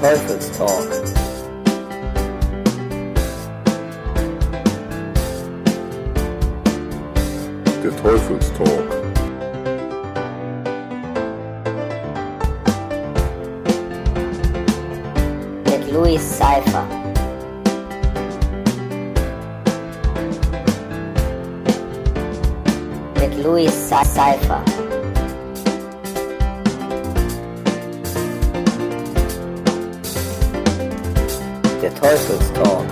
Teufelstalk. Der Teufelstalk. Mit Louis Cypher. Mit Louis Cy- Teufelstalk.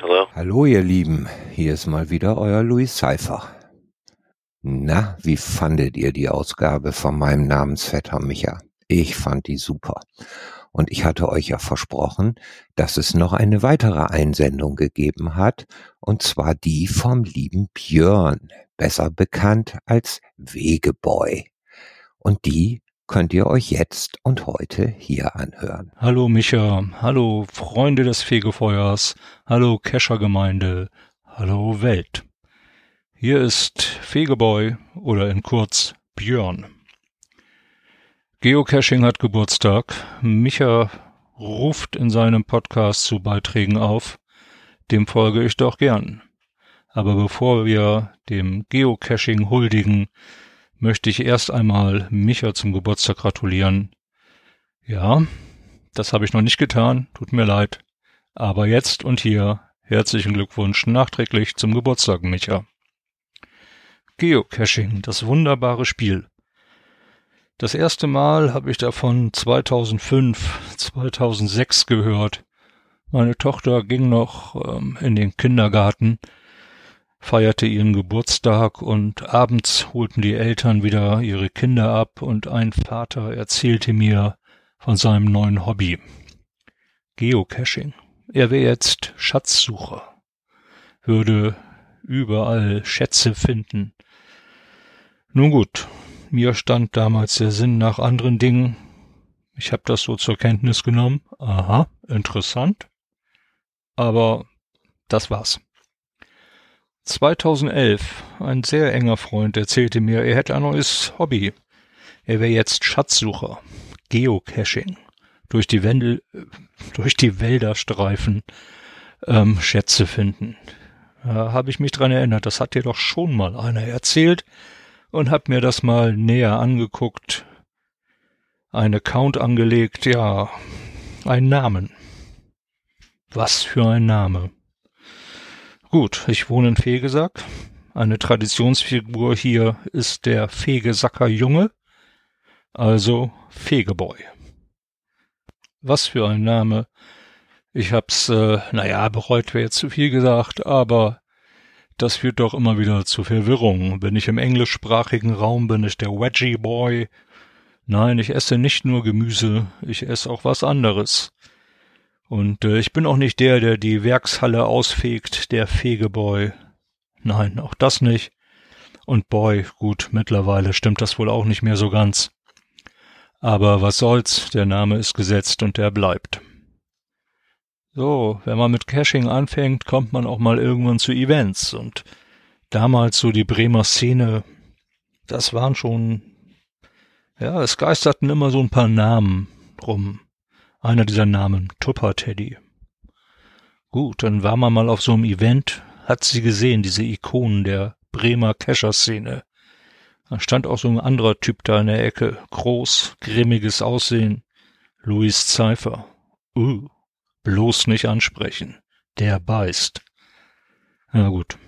Hallo? Hallo ihr Lieben, hier ist mal wieder euer Louis Cypher. Na, wie fandet ihr die Ausgabe von meinem Namensvetter Micha? Ich fand die super. Und ich hatte euch ja versprochen, dass es noch eine weitere Einsendung gegeben hat, und zwar die vom lieben Björn, besser bekannt als Wegeboy. Und die könnt ihr euch jetzt und heute hier anhören. Hallo Micha, hallo Freunde des Fegefeuers, hallo Keschergemeinde, hallo Welt. Hier ist Fegeboy oder in kurz Björn. Geocaching hat Geburtstag. Micha ruft in seinem Podcast zu Beiträgen auf. Dem folge ich doch gern. Aber bevor wir dem Geocaching huldigen, möchte ich erst einmal Micha zum Geburtstag gratulieren. Ja, das habe ich noch nicht getan, tut mir leid. Aber jetzt und hier herzlichen Glückwunsch nachträglich zum Geburtstag, Micha. Geocaching, das wunderbare Spiel. Das erste Mal habe ich davon 2005, 2006 gehört. Meine Tochter ging noch ähm, in den Kindergarten, feierte ihren Geburtstag und abends holten die Eltern wieder ihre Kinder ab und ein Vater erzählte mir von seinem neuen Hobby. Geocaching. Er wäre jetzt Schatzsucher, würde überall Schätze finden. Nun gut, mir stand damals der Sinn nach anderen Dingen. Ich habe das so zur Kenntnis genommen. Aha, interessant. Aber das war's. 2011, ein sehr enger Freund erzählte mir, er hätte ein neues Hobby. Er wäre jetzt Schatzsucher. Geocaching. Durch die Wendel, durch die Wälder streifen, ähm, Schätze finden. Da habe ich mich dran erinnert, das hat dir doch schon mal einer erzählt und hab mir das mal näher angeguckt. Ein Account angelegt, ja, ein Namen. Was für ein Name. Gut, ich wohne in Fegesack. Eine Traditionsfigur hier ist der Fegesacker Junge, also Fegeboy. Was für ein Name. Ich hab's, äh, naja, bereut wäre jetzt zu viel gesagt, aber das führt doch immer wieder zu Verwirrung. Bin ich im englischsprachigen Raum, bin ich der Wedgie Boy. Nein, ich esse nicht nur Gemüse, ich esse auch was anderes. Und äh, ich bin auch nicht der, der die Werkshalle ausfegt, der Fegeboy. Nein, auch das nicht. Und Boy, gut, mittlerweile stimmt das wohl auch nicht mehr so ganz. Aber was soll's, der Name ist gesetzt und der bleibt. So, wenn man mit Caching anfängt, kommt man auch mal irgendwann zu Events. Und damals so die Bremer Szene, das waren schon, ja, es geisterten immer so ein paar Namen rum. Einer dieser Namen, Tupper Teddy. Gut, dann war man mal auf so einem Event, hat sie gesehen, diese Ikonen der Bremer Cacher-Szene. Da stand auch so ein anderer Typ da in der Ecke, groß, grimmiges Aussehen, Louis Cypher. Uh, bloß nicht ansprechen, der beißt. Na gut.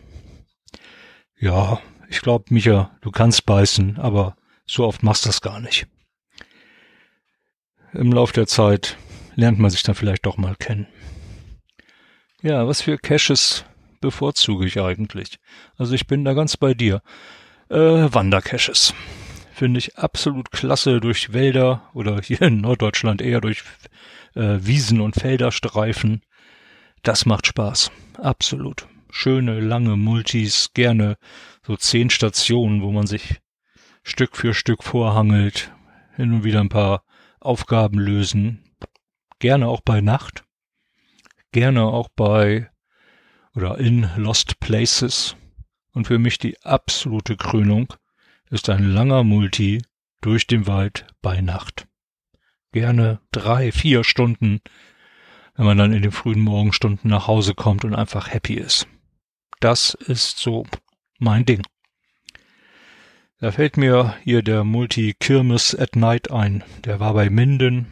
Ja, ich glaub, Micha, du kannst beißen, aber so oft machst du das gar nicht. Im Lauf der Zeit lernt man sich dann vielleicht doch mal kennen. Ja, was für Caches bevorzuge ich eigentlich? Also ich bin da ganz bei dir. Äh, Wandercaches. Finde ich absolut klasse durch Wälder oder hier in Norddeutschland eher durch äh, Wiesen und Felder streifen. Das macht Spaß. Absolut. Schöne, lange Multis, gerne so zehn Stationen, wo man sich Stück für Stück vorhangelt, hin und wieder ein paar Aufgaben lösen. Gerne auch bei Nacht. Gerne auch bei oder in Lost Places. Und für mich die absolute Krönung ist ein langer Multi durch den Wald bei Nacht. Gerne drei, vier Stunden, wenn man dann in den frühen Morgenstunden nach Hause kommt und einfach happy ist. Das ist so mein Ding. Da fällt mir hier der Multi Kirmes at Night ein. Der war bei Minden,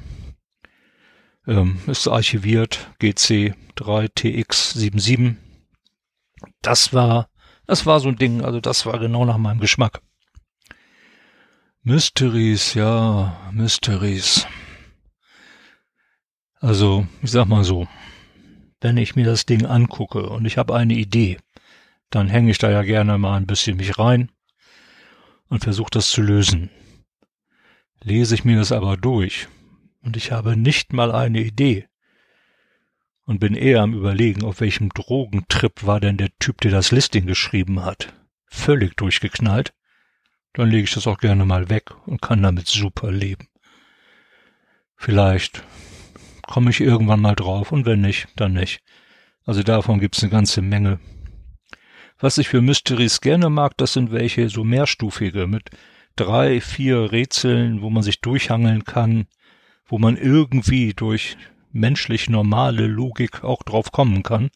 ähm, ist archiviert, GC 3TX77. Das war, das war so ein Ding, also das war genau nach meinem Geschmack. Mysteries, ja, Mysteries. Also, ich sag mal so, wenn ich mir das Ding angucke und ich habe eine Idee, dann hänge ich da ja gerne mal ein bisschen mich rein und versuche das zu lösen. Lese ich mir das aber durch und ich habe nicht mal eine Idee und bin eher am Überlegen, auf welchem Drogentrip war denn der Typ, der das Listing geschrieben hat. Völlig durchgeknallt dann lege ich das auch gerne mal weg und kann damit super leben. Vielleicht komme ich irgendwann mal drauf und wenn nicht, dann nicht. Also davon gibt's eine ganze Menge. Was ich für Mysteries gerne mag, das sind welche so mehrstufige mit drei, vier Rätseln, wo man sich durchhangeln kann, wo man irgendwie durch menschlich normale Logik auch drauf kommen kann.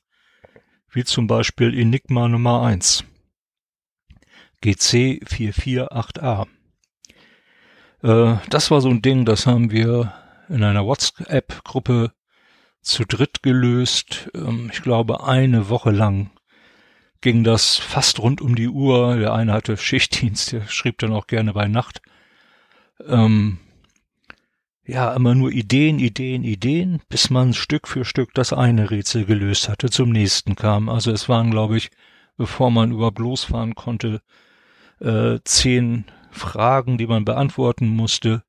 Wie zum Beispiel Enigma Nummer eins. GC448A. Äh, das war so ein Ding, das haben wir in einer WhatsApp-Gruppe zu dritt gelöst. Ähm, ich glaube, eine Woche lang ging das fast rund um die Uhr. Der eine hatte Schichtdienst, der schrieb dann auch gerne bei Nacht. Ähm, ja, immer nur Ideen, Ideen, Ideen, bis man Stück für Stück das eine Rätsel gelöst hatte, zum nächsten kam. Also es waren, glaube ich, bevor man überhaupt losfahren konnte, äh, zehn Fragen, die man beantworten musste.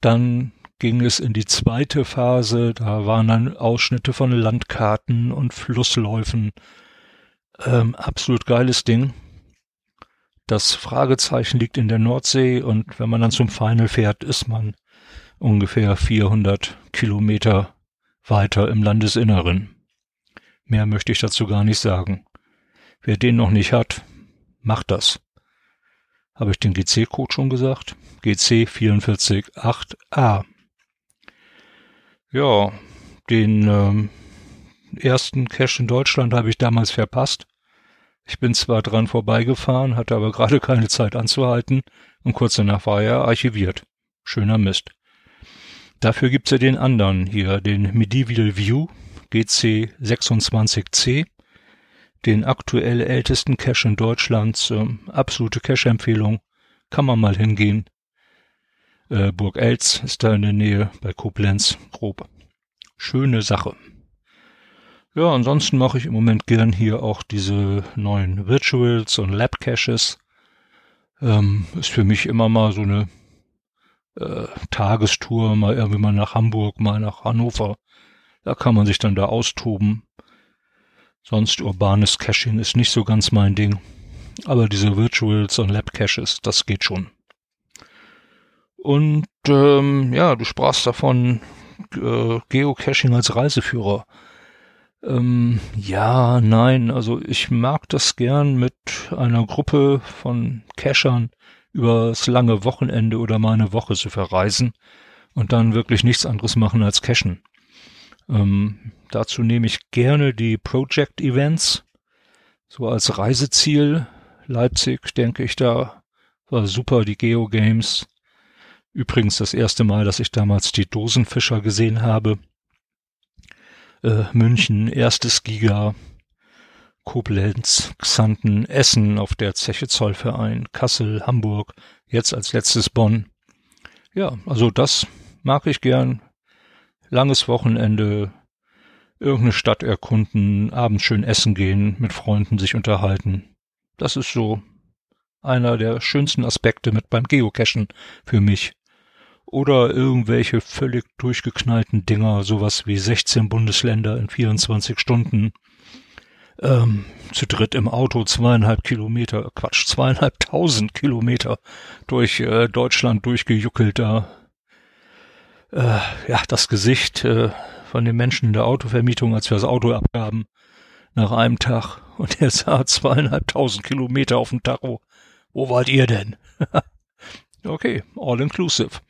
Dann ging es in die zweite Phase, da waren dann Ausschnitte von Landkarten und Flussläufen. Ähm, absolut geiles Ding. Das Fragezeichen liegt in der Nordsee und wenn man dann zum Final fährt, ist man ungefähr 400 Kilometer weiter im Landesinneren. Mehr möchte ich dazu gar nicht sagen. Wer den noch nicht hat, macht das. Habe ich den GC-Code schon gesagt? GC 448A. Ja, den ähm, ersten Cache in Deutschland habe ich damals verpasst. Ich bin zwar dran vorbeigefahren, hatte aber gerade keine Zeit anzuhalten und kurz danach war er archiviert. Schöner Mist. Dafür gibt's ja den anderen hier, den Medieval View GC26C, den aktuell ältesten Cache in Deutschland. Ähm, absolute Cache-Empfehlung, kann man mal hingehen. Äh, Burg Elz ist da in der Nähe bei Koblenz, grob. Schöne Sache. Ja, ansonsten mache ich im Moment gern hier auch diese neuen Virtuals und Lab Caches. Ähm, ist für mich immer mal so eine äh, Tagestour, mal irgendwie mal nach Hamburg, mal nach Hannover. Da kann man sich dann da austoben. Sonst urbanes Caching ist nicht so ganz mein Ding. Aber diese Virtuals und Lab Caches, das geht schon. Und ähm, ja, du sprachst davon äh, Geocaching als Reiseführer. Ähm, ja, nein, also ich mag das gern mit einer Gruppe von Cachern übers lange Wochenende oder mal eine Woche zu verreisen und dann wirklich nichts anderes machen als cashen. Ähm, dazu nehme ich gerne die Project Events, so als Reiseziel. Leipzig, denke ich, da war super, die Geo Games. Übrigens das erste Mal, dass ich damals die Dosenfischer gesehen habe. Äh, München, erstes Giga, Koblenz, Xanten, Essen auf der Zeche Zollverein, Kassel, Hamburg, jetzt als letztes Bonn. Ja, also das mag ich gern. Langes Wochenende, irgendeine Stadt erkunden, abends schön essen gehen, mit Freunden sich unterhalten. Das ist so einer der schönsten Aspekte mit beim Geocachen für mich. Oder irgendwelche völlig durchgeknallten Dinger, sowas wie 16 Bundesländer in 24 Stunden ähm, zu dritt im Auto zweieinhalb Kilometer, Quatsch, zweieinhalbtausend Kilometer durch äh, Deutschland durchgejuckelt da. Äh, ja, das Gesicht äh, von den Menschen in der Autovermietung, als wir das Auto abgaben, nach einem Tag und er sah zweieinhalbtausend Kilometer auf dem Tacho. Wo wart ihr denn? okay, all inclusive.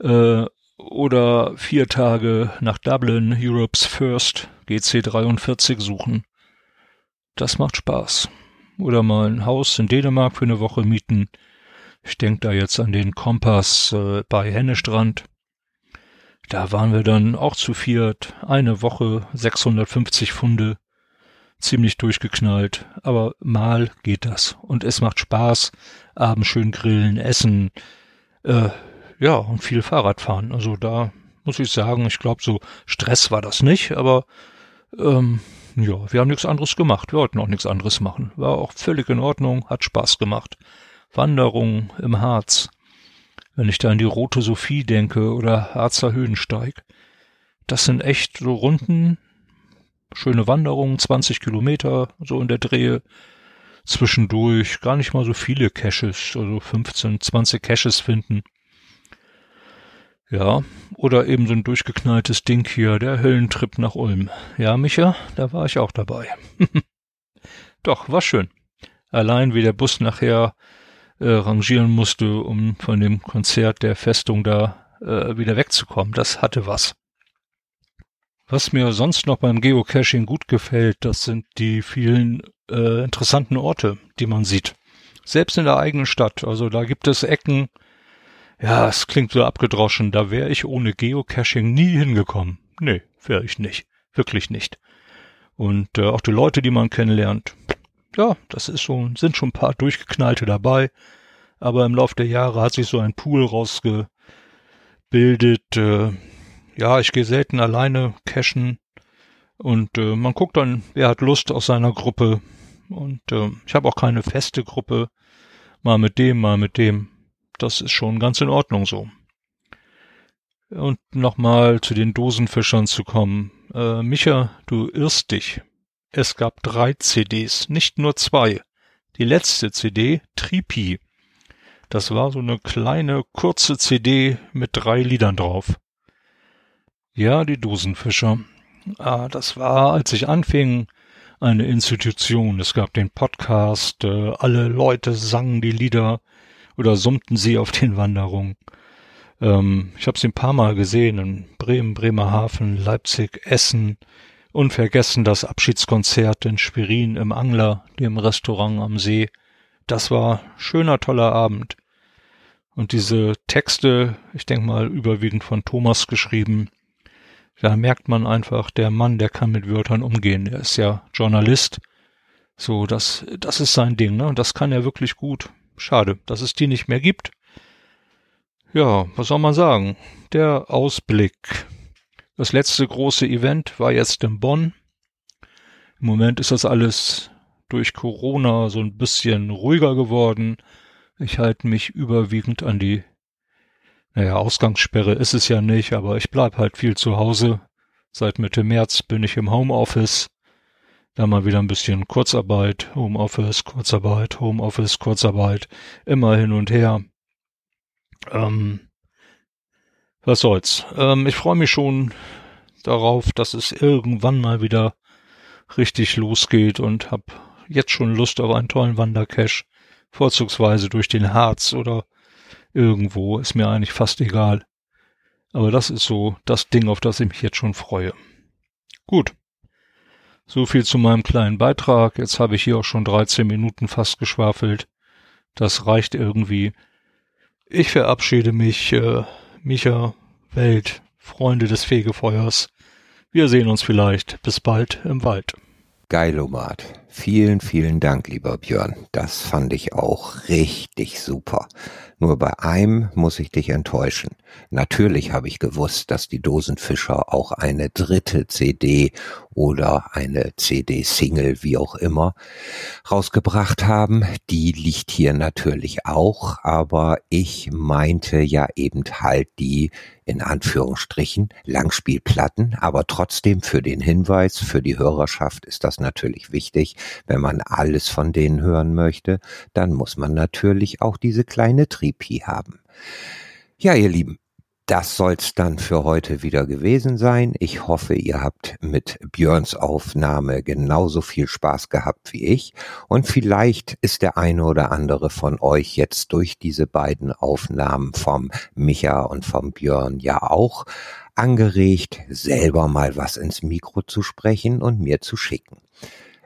Äh, oder vier Tage nach Dublin, Europe's First, GC43 suchen. Das macht Spaß. Oder mal ein Haus in Dänemark für eine Woche mieten. Ich denke da jetzt an den Kompass äh, bei Hennestrand. Da waren wir dann auch zu viert. Eine Woche, 650 Funde. Ziemlich durchgeknallt. Aber mal geht das. Und es macht Spaß. Abends schön grillen, essen. Äh, ja, und viel Fahrradfahren. Also da muss ich sagen, ich glaube, so Stress war das nicht, aber ähm, ja, wir haben nichts anderes gemacht. Wir wollten auch nichts anderes machen. War auch völlig in Ordnung, hat Spaß gemacht. Wanderung im Harz. Wenn ich da an die Rote Sophie denke oder Harzer Höhensteig. Das sind echt so Runden, schöne Wanderungen, 20 Kilometer, so in der Drehe. Zwischendurch gar nicht mal so viele Caches, also 15, 20 Caches finden. Ja, oder eben so ein durchgeknalltes Ding hier, der Höllentrip nach Ulm. Ja, Micha, da war ich auch dabei. Doch, war schön. Allein wie der Bus nachher äh, rangieren musste, um von dem Konzert der Festung da äh, wieder wegzukommen, das hatte was. Was mir sonst noch beim Geocaching gut gefällt, das sind die vielen äh, interessanten Orte, die man sieht. Selbst in der eigenen Stadt. Also da gibt es Ecken, ja, es klingt so abgedroschen, da wäre ich ohne Geocaching nie hingekommen. Nee, wäre ich nicht. Wirklich nicht. Und äh, auch die Leute, die man kennenlernt, ja, das ist so, sind schon ein paar durchgeknallte dabei. Aber im Laufe der Jahre hat sich so ein Pool rausgebildet. Äh, ja, ich gehe selten alleine cachen. Und äh, man guckt dann, wer hat Lust aus seiner Gruppe. Und äh, ich habe auch keine feste Gruppe. Mal mit dem, mal mit dem. Das ist schon ganz in Ordnung so. Und nochmal zu den Dosenfischern zu kommen. Äh, Micha, du irrst dich. Es gab drei CDs, nicht nur zwei. Die letzte CD, Tripi. Das war so eine kleine, kurze CD mit drei Liedern drauf. Ja, die Dosenfischer. Ah, das war, als ich anfing, eine Institution. Es gab den Podcast, äh, alle Leute sangen die Lieder oder summten sie auf den Wanderungen. Ähm, ich habe sie ein paar Mal gesehen in Bremen, Bremerhaven, Leipzig, Essen. Unvergessen das Abschiedskonzert in Schwerin im Angler, dem Restaurant am See. Das war schöner, toller Abend. Und diese Texte, ich denke mal überwiegend von Thomas geschrieben, da merkt man einfach, der Mann, der kann mit Wörtern umgehen. Er ist ja Journalist. So, das, das ist sein Ding, ne? Das kann er wirklich gut. Schade, dass es die nicht mehr gibt. Ja, was soll man sagen? Der Ausblick. Das letzte große Event war jetzt in Bonn. Im Moment ist das alles durch Corona so ein bisschen ruhiger geworden. Ich halte mich überwiegend an die, naja, Ausgangssperre ist es ja nicht, aber ich bleib halt viel zu Hause. Seit Mitte März bin ich im Homeoffice. Da mal wieder ein bisschen Kurzarbeit, Homeoffice, Kurzarbeit, Homeoffice, Kurzarbeit, immer hin und her. Ähm, was soll's. Ähm, ich freue mich schon darauf, dass es irgendwann mal wieder richtig losgeht und hab jetzt schon Lust auf einen tollen Wandercache, vorzugsweise durch den Harz oder irgendwo, ist mir eigentlich fast egal. Aber das ist so das Ding, auf das ich mich jetzt schon freue. Gut. So viel zu meinem kleinen Beitrag. Jetzt habe ich hier auch schon 13 Minuten fast geschwafelt. Das reicht irgendwie. Ich verabschiede mich, äh, Micha, Welt, Freunde des Fegefeuers. Wir sehen uns vielleicht. Bis bald im Wald. Geilomat. Vielen, vielen Dank, lieber Björn. Das fand ich auch richtig super. Nur bei einem muss ich dich enttäuschen. Natürlich habe ich gewusst, dass die Dosenfischer auch eine dritte CD oder eine CD-Single, wie auch immer, rausgebracht haben. Die liegt hier natürlich auch, aber ich meinte ja eben halt die in Anführungsstrichen Langspielplatten, aber trotzdem für den Hinweis, für die Hörerschaft ist das natürlich wichtig. Wenn man alles von denen hören möchte, dann muss man natürlich auch diese kleine Tripi haben. Ja, ihr Lieben, das soll's dann für heute wieder gewesen sein. Ich hoffe, ihr habt mit Björns Aufnahme genauso viel Spaß gehabt wie ich. Und vielleicht ist der eine oder andere von euch jetzt durch diese beiden Aufnahmen vom Micha und vom Björn ja auch angeregt, selber mal was ins Mikro zu sprechen und mir zu schicken.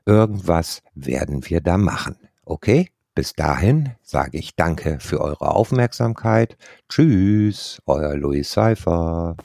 Irgendwas werden wir da machen. Okay? Bis dahin sage ich danke für eure Aufmerksamkeit. Tschüss, euer Louis Seifer.